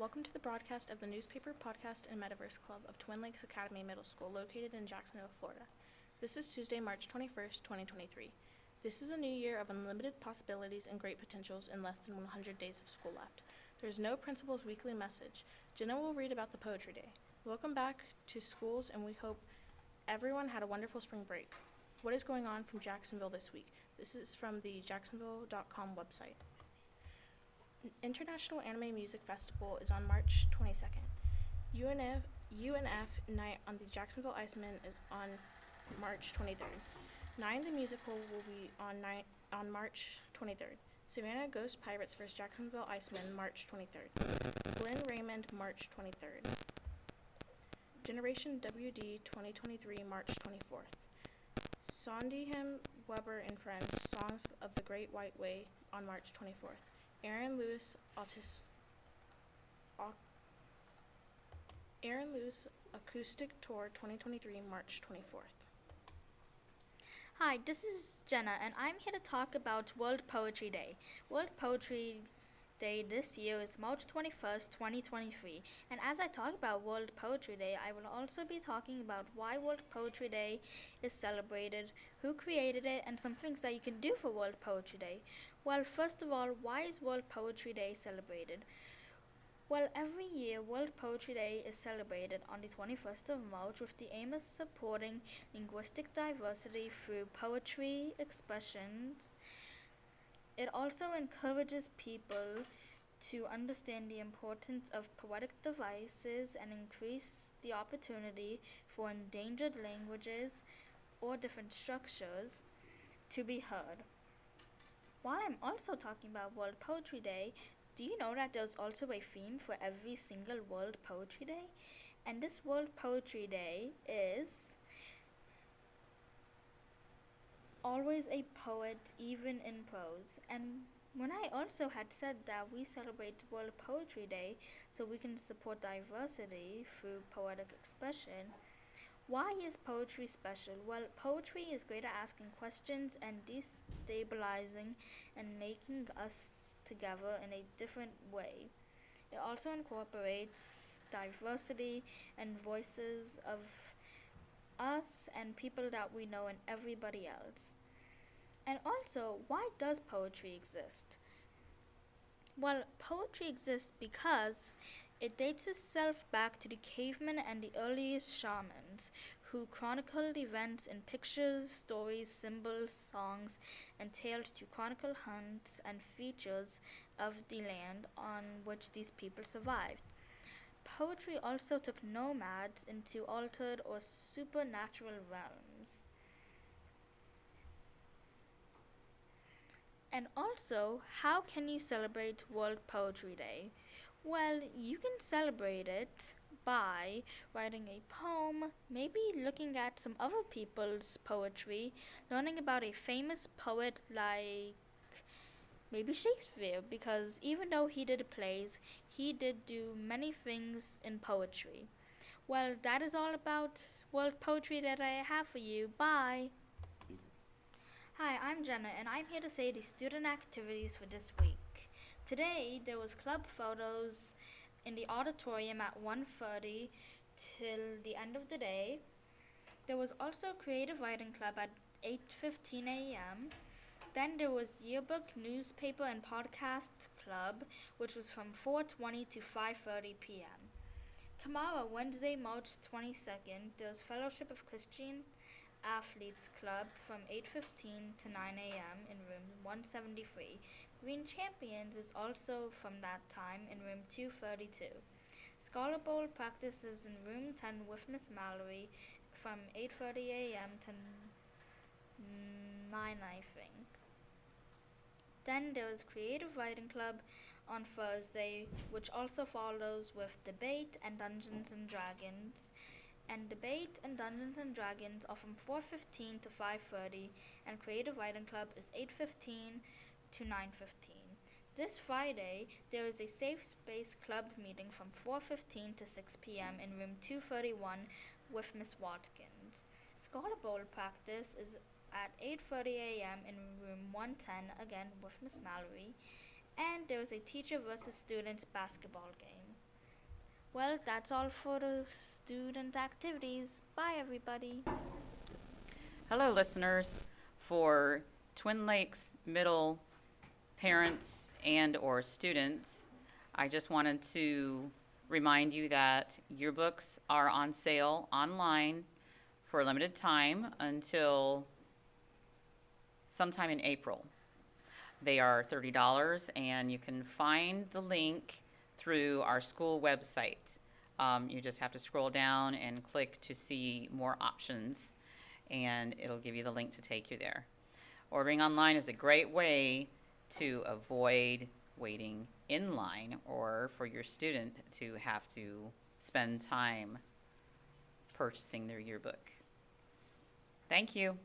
Welcome to the broadcast of the newspaper, podcast, and metaverse club of Twin Lakes Academy Middle School located in Jacksonville, Florida. This is Tuesday, March 21st, 2023. This is a new year of unlimited possibilities and great potentials in less than 100 days of school left. There is no principal's weekly message. Jenna will read about the Poetry Day. Welcome back to schools, and we hope everyone had a wonderful spring break. What is going on from Jacksonville this week? This is from the jacksonville.com website. International Anime Music Festival is on March 22nd. UNF, UNF Night on the Jacksonville Iceman is on March 23rd. Nine the Musical will be on, ni- on March 23rd. Savannah Ghost Pirates vs. Jacksonville Iceman, March 23rd. Glenn Raymond, March 23rd. Generation WD 2023, March 24th. Sondheim, Webber, and Friends, Songs of the Great White Way on March 24th. Aaron Lewis, Autis- Au- Aaron Lewis Acoustic Tour 2023, March 24th. Hi, this is Jenna, and I'm here to talk about World Poetry Day. World Poetry Day this year is March 21st, 2023. And as I talk about World Poetry Day, I will also be talking about why World Poetry Day is celebrated, who created it, and some things that you can do for World Poetry Day. Well, first of all, why is World Poetry Day celebrated? Well, every year, World Poetry Day is celebrated on the 21st of March with the aim of supporting linguistic diversity through poetry expressions. It also encourages people to understand the importance of poetic devices and increase the opportunity for endangered languages or different structures to be heard. While I'm also talking about World Poetry Day, do you know that there's also a theme for every single World Poetry Day? And this World Poetry Day is always a poet, even in prose. And when I also had said that we celebrate World Poetry Day so we can support diversity through poetic expression, why is poetry special? Well, poetry is great at asking questions and destabilizing and making us together in a different way. It also incorporates diversity and voices of us and people that we know and everybody else. And also, why does poetry exist? Well, poetry exists because it dates itself back to the cavemen and the earliest shamans who chronicled events in pictures, stories, symbols, songs, and tales to chronicle hunts and features of the land on which these people survived. Poetry also took nomads into altered or supernatural realms. And also, how can you celebrate World Poetry Day? Well, you can celebrate it by writing a poem, maybe looking at some other people's poetry, learning about a famous poet like maybe Shakespeare, because even though he did plays, he did do many things in poetry. Well, that is all about world poetry that I have for you. Bye. Hi, I'm Jenna, and I'm here to say the student activities for this week. Today there was club photos in the auditorium at 1:30 till the end of the day. There was also creative writing club at 8:15 a.m. Then there was yearbook, newspaper, and podcast club, which was from 4:20 to 5:30 p.m. Tomorrow, Wednesday, March 22nd, there's Fellowship of Christian Athletes Club from 8:15 to 9 a.m. in room 173. Green Champions is also from that time in room 232. Scholar Bowl practices in room 10 with Miss Mallory from 8:30 a.m. to 9 I think. Then there is Creative Writing Club on Thursday, which also follows with Debate and Dungeons and Dragons. And Debate and Dungeons and Dragons are from 4:15 to 5:30, and Creative Writing Club is 8:15 to 9:15. This Friday, there is a Safe Space Club meeting from 4:15 to 6 p.m. in room 231 with Miss Watkins. Scholar Bowl practice is at 8:30 a.m. in room 110 again with Miss Mallory, and there was a teacher versus students basketball game. Well, that's all for the student activities. Bye, everybody. Hello, listeners. For Twin Lakes Middle parents and/or students, I just wanted to remind you that yearbooks are on sale online for a limited time until sometime in April. They are $30, and you can find the link through our school website. Um, you just have to scroll down and click to see more options, and it'll give you the link to take you there. Ordering online is a great way to avoid waiting in line or for your student to have to spend time purchasing their yearbook. Thank you.